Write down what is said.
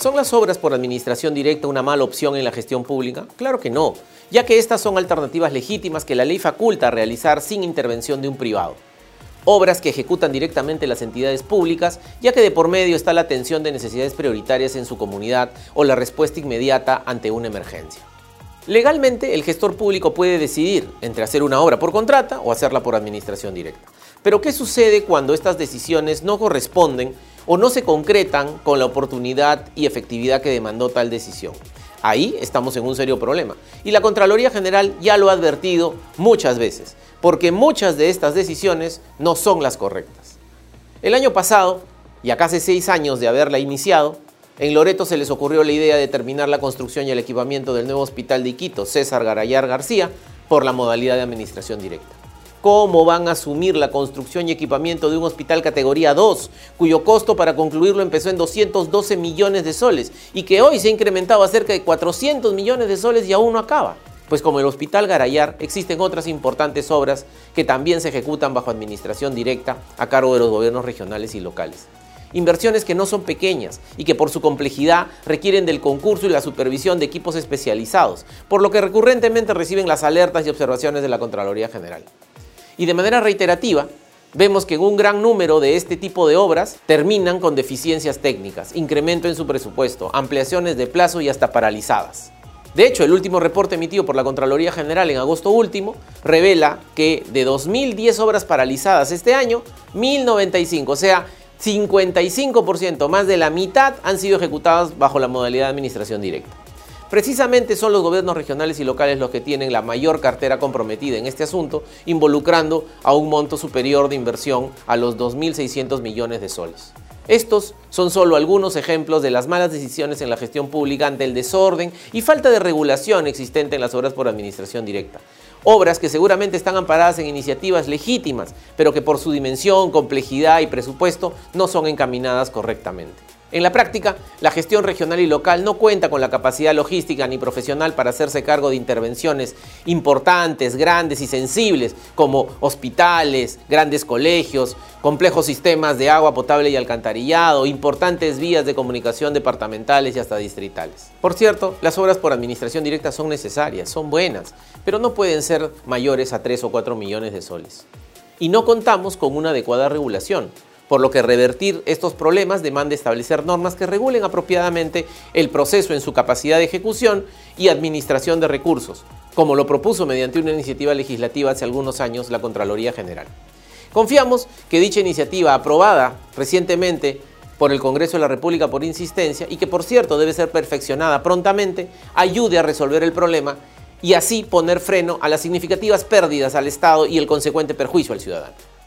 ¿Son las obras por administración directa una mala opción en la gestión pública? Claro que no, ya que estas son alternativas legítimas que la ley faculta a realizar sin intervención de un privado. Obras que ejecutan directamente las entidades públicas, ya que de por medio está la atención de necesidades prioritarias en su comunidad o la respuesta inmediata ante una emergencia. Legalmente, el gestor público puede decidir entre hacer una obra por contrata o hacerla por administración directa. Pero ¿qué sucede cuando estas decisiones no corresponden o no se concretan con la oportunidad y efectividad que demandó tal decisión. Ahí estamos en un serio problema. Y la Contraloría General ya lo ha advertido muchas veces, porque muchas de estas decisiones no son las correctas. El año pasado, y a casi seis años de haberla iniciado, en Loreto se les ocurrió la idea de terminar la construcción y el equipamiento del nuevo hospital de Iquito, César Garayar García, por la modalidad de administración directa cómo van a asumir la construcción y equipamiento de un hospital categoría 2, cuyo costo para concluirlo empezó en 212 millones de soles y que hoy se ha incrementado a cerca de 400 millones de soles y aún no acaba. Pues como el Hospital Garayar, existen otras importantes obras que también se ejecutan bajo administración directa a cargo de los gobiernos regionales y locales. Inversiones que no son pequeñas y que por su complejidad requieren del concurso y la supervisión de equipos especializados, por lo que recurrentemente reciben las alertas y observaciones de la Contraloría General. Y de manera reiterativa, vemos que un gran número de este tipo de obras terminan con deficiencias técnicas, incremento en su presupuesto, ampliaciones de plazo y hasta paralizadas. De hecho, el último reporte emitido por la Contraloría General en agosto último revela que de 2.010 obras paralizadas este año, 1.095, o sea, 55% más de la mitad han sido ejecutadas bajo la modalidad de administración directa. Precisamente son los gobiernos regionales y locales los que tienen la mayor cartera comprometida en este asunto, involucrando a un monto superior de inversión a los 2.600 millones de soles. Estos son solo algunos ejemplos de las malas decisiones en la gestión pública ante el desorden y falta de regulación existente en las obras por administración directa. Obras que seguramente están amparadas en iniciativas legítimas, pero que por su dimensión, complejidad y presupuesto no son encaminadas correctamente. En la práctica, la gestión regional y local no cuenta con la capacidad logística ni profesional para hacerse cargo de intervenciones importantes, grandes y sensibles, como hospitales, grandes colegios, complejos sistemas de agua potable y alcantarillado, importantes vías de comunicación departamentales y hasta distritales. Por cierto, las obras por administración directa son necesarias, son buenas, pero no pueden ser mayores a 3 o 4 millones de soles. Y no contamos con una adecuada regulación por lo que revertir estos problemas demanda establecer normas que regulen apropiadamente el proceso en su capacidad de ejecución y administración de recursos, como lo propuso mediante una iniciativa legislativa hace algunos años la Contraloría General. Confiamos que dicha iniciativa, aprobada recientemente por el Congreso de la República por insistencia y que por cierto debe ser perfeccionada prontamente, ayude a resolver el problema y así poner freno a las significativas pérdidas al Estado y el consecuente perjuicio al ciudadano.